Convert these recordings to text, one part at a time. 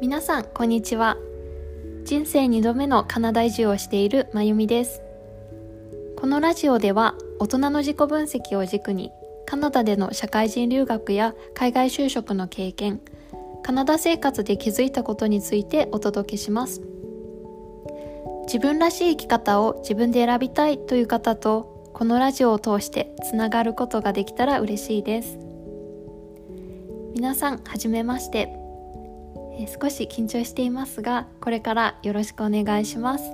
皆さんこんにちは。人生2度目のカナダ移住をしているまゆみです。このラジオでは大人の自己分析を軸にカナダでの社会人留学や海外就職の経験カナダ生活で気づいたことについてお届けします。自分らしい生き方を自分で選びたいという方とこのラジオを通してつながることができたら嬉しいです。皆さんはじめまして。少し緊張していますがこれからよろしくお願いします。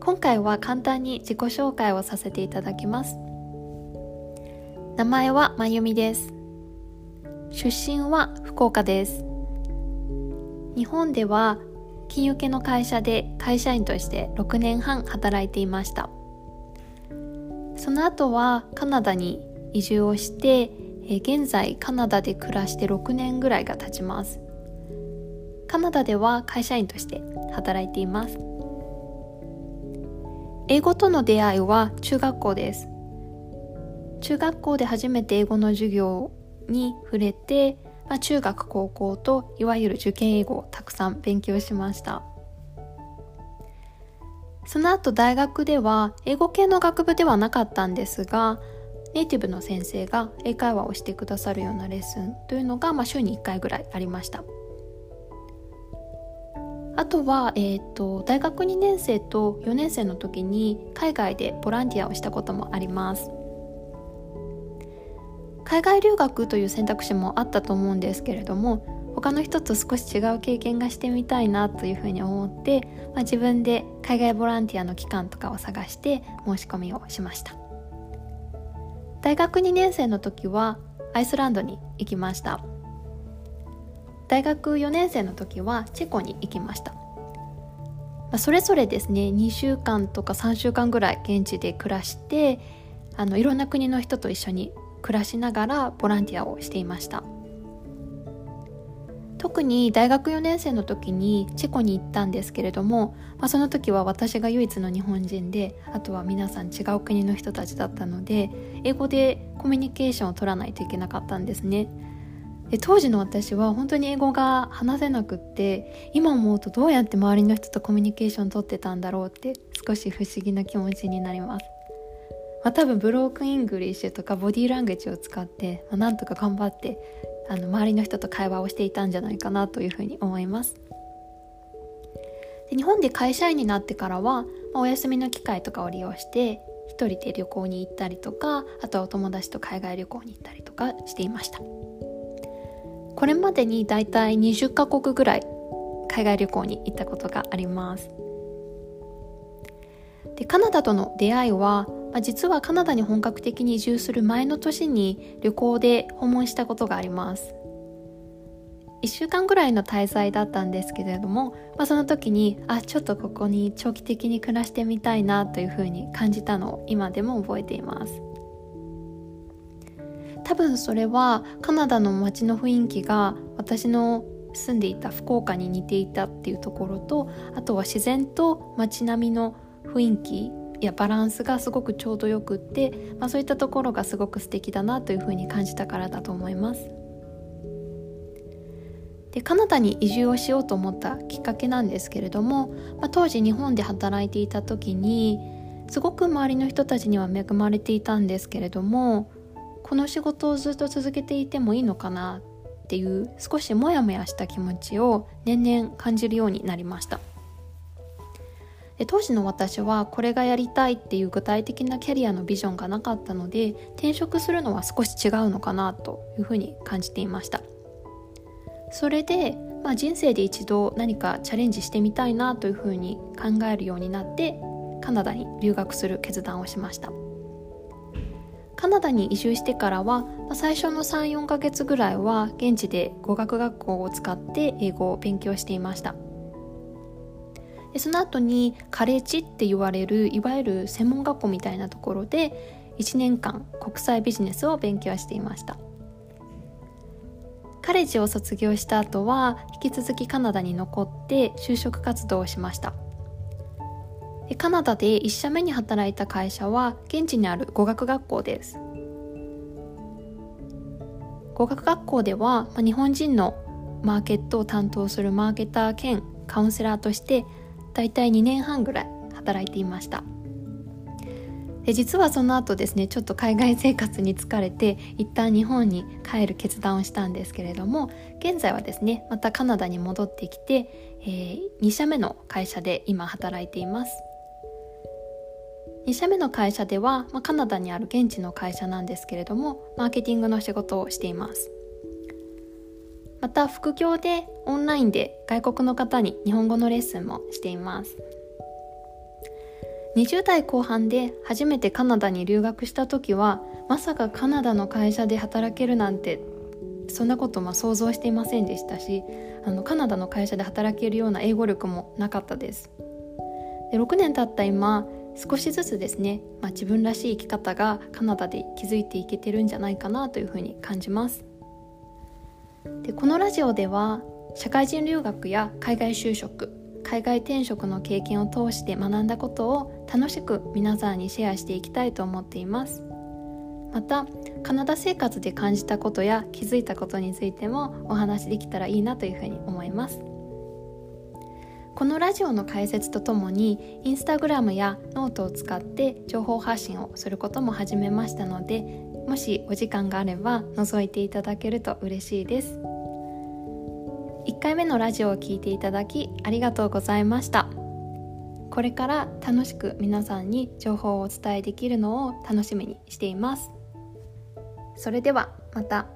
今回は簡単に自己紹介をさせていただきます。名前はまゆみです。出身は福岡です。日本では金融系の会社で会社員として6年半働いていました。その後はカナダに移住をしてえ現在カナダで暮らして6年ぐらいが経ちます。カナダでは会社員として働いています。英語との出会いは中学校です。中学校で初めて英語の授業に触れて、まあ、中学高校といわゆる受験英語をたくさん勉強しました。その後大学では英語系の学部ではなかったんですがネイティブの先生が英会話をしてくださるようなレッスンというのが、まあ、週に1回ぐらいありました。あとは、えーと、大学2年生と4年生の時に海外でボランティアをしたこともあります。海外留学という選択肢もあったと思うんですけれども他の人と少し違う経験がしてみたいなというふうに思って、まあ、自分で海外ボランティアの期間とかを探して申し込みをしました。大学2年生の時はアイスランドに行きました。大学4年生の時はチェコに行きました、それぞれですね2週間とか3週間ぐらい現地で暮らしてあのいろんな国の人と一緒に暮らしながらボランティアをしていました。特に大学4年生の時にチェコに行ったんですけれども、まあ、その時は私が唯一の日本人であとは皆さん違う国の人たちだったので英語でコミュニケーションを取らないといけなかったんですね。で当時の私は本当に英語が話せなくって今思うとどうやって周りの人とコミュニケーション取ってたんだろうって少し不思議な気持ちになります。まあ、多分ブロークンイングリッシュとかボディーランゲージを使って、まあ、なんとか頑張ってあの周りの人と会話をしていたんじゃないかなというふうに思います。で日本で会社員になってからは、ま、お休みの機会とかを利用して一人で旅行に行ったりとかあとはお友達と海外旅行に行ったりとかしていました。これまでにだいたい20カ国ぐらい海外旅行に行ったことがあります。でカナダとの出会いはまあ、実はカナダに本格的に移住する前の年に旅行で訪問したことがあります。1週間ぐらいの滞在だったんですけれども、まあ、その時にあちょっとここに長期的に暮らしてみたいなというふうに感じたのを今でも覚えています。多分それはカナダの街の雰囲気が私の住んでいた福岡に似ていたっていうところとあとは自然と街並みの雰囲気やバランスがすごくちょうどよくって、まあ、そういったところがすごく素敵だなというふうに感じたからだと思います。でカナダに移住をしようと思ったきっかけなんですけれども、まあ、当時日本で働いていた時にすごく周りの人たちには恵まれていたんですけれどもこの仕事をずっと続けていてもいいのかなっていう少しモヤモヤした気持ちを年々感じるようになりました。で当時の私はこれがやりたいっていう具体的なキャリアのビジョンがなかったので転職するのは少し違うのかなというふうに感じていました。それで、まあ、人生で一度何かチャレンジしてみたいなというふうに考えるようになってカナダに留学する決断をしました。カナダに移住してからは、まあ、最初の34ヶ月ぐらいは現地で語学学校を使って英語を勉強していました。でその後にカレッジって言われるいわゆる専門学校みたいなところで1年間国際ビジネスを勉強していました。カレッジを卒業した後は引き続きカナダに残って就職活動をしました。でカナダで1社目に働いた会社は現地にある語学学校です。語学学校では、まあ、日本人のマーケットを担当するマーケター兼カウンセラーとしてだいたい2年半ぐらい働いていました。で実はその後ですねちょっと海外生活に疲れて一旦日本に帰る決断をしたんですけれども現在はですねまたカナダに戻ってきて、えー、2社目の会社で今働いています。2社目の会社では、まあ、カナダにある現地の会社なんですけれどもマーケティングの仕事をしています。また副業でオンラインで外国の方に日本語のレッスンもしています。20代後半で初めてカナダに留学した時はまさかカナダの会社で働けるなんてそんなことも想像していませんでしたしあのカナダの会社で働けるような英語力もなかったです。で6年経った今少しずつですね、まあ、自分らしい生き方がカナダで築いていけてるんじゃないかなというふうに感じます。でこのラジオでは社会人留学や海外就職海外転職の経験を通して学んだことを楽しく皆さんにシェアしていきたいと思っています。またカナダ生活で感じたことや気づいたことについてもお話できたらいいなというふうに思います。このラジオの解説とともにインスタグラムやノートを使って情報発信をすることも始めましたのでもしお時間があれば覗いていただけると嬉しいです。1回目のラジオを聴いていただきありがとうございました。これから楽しく皆さんに情報をお伝えできるのを楽しみにしています。それではまた。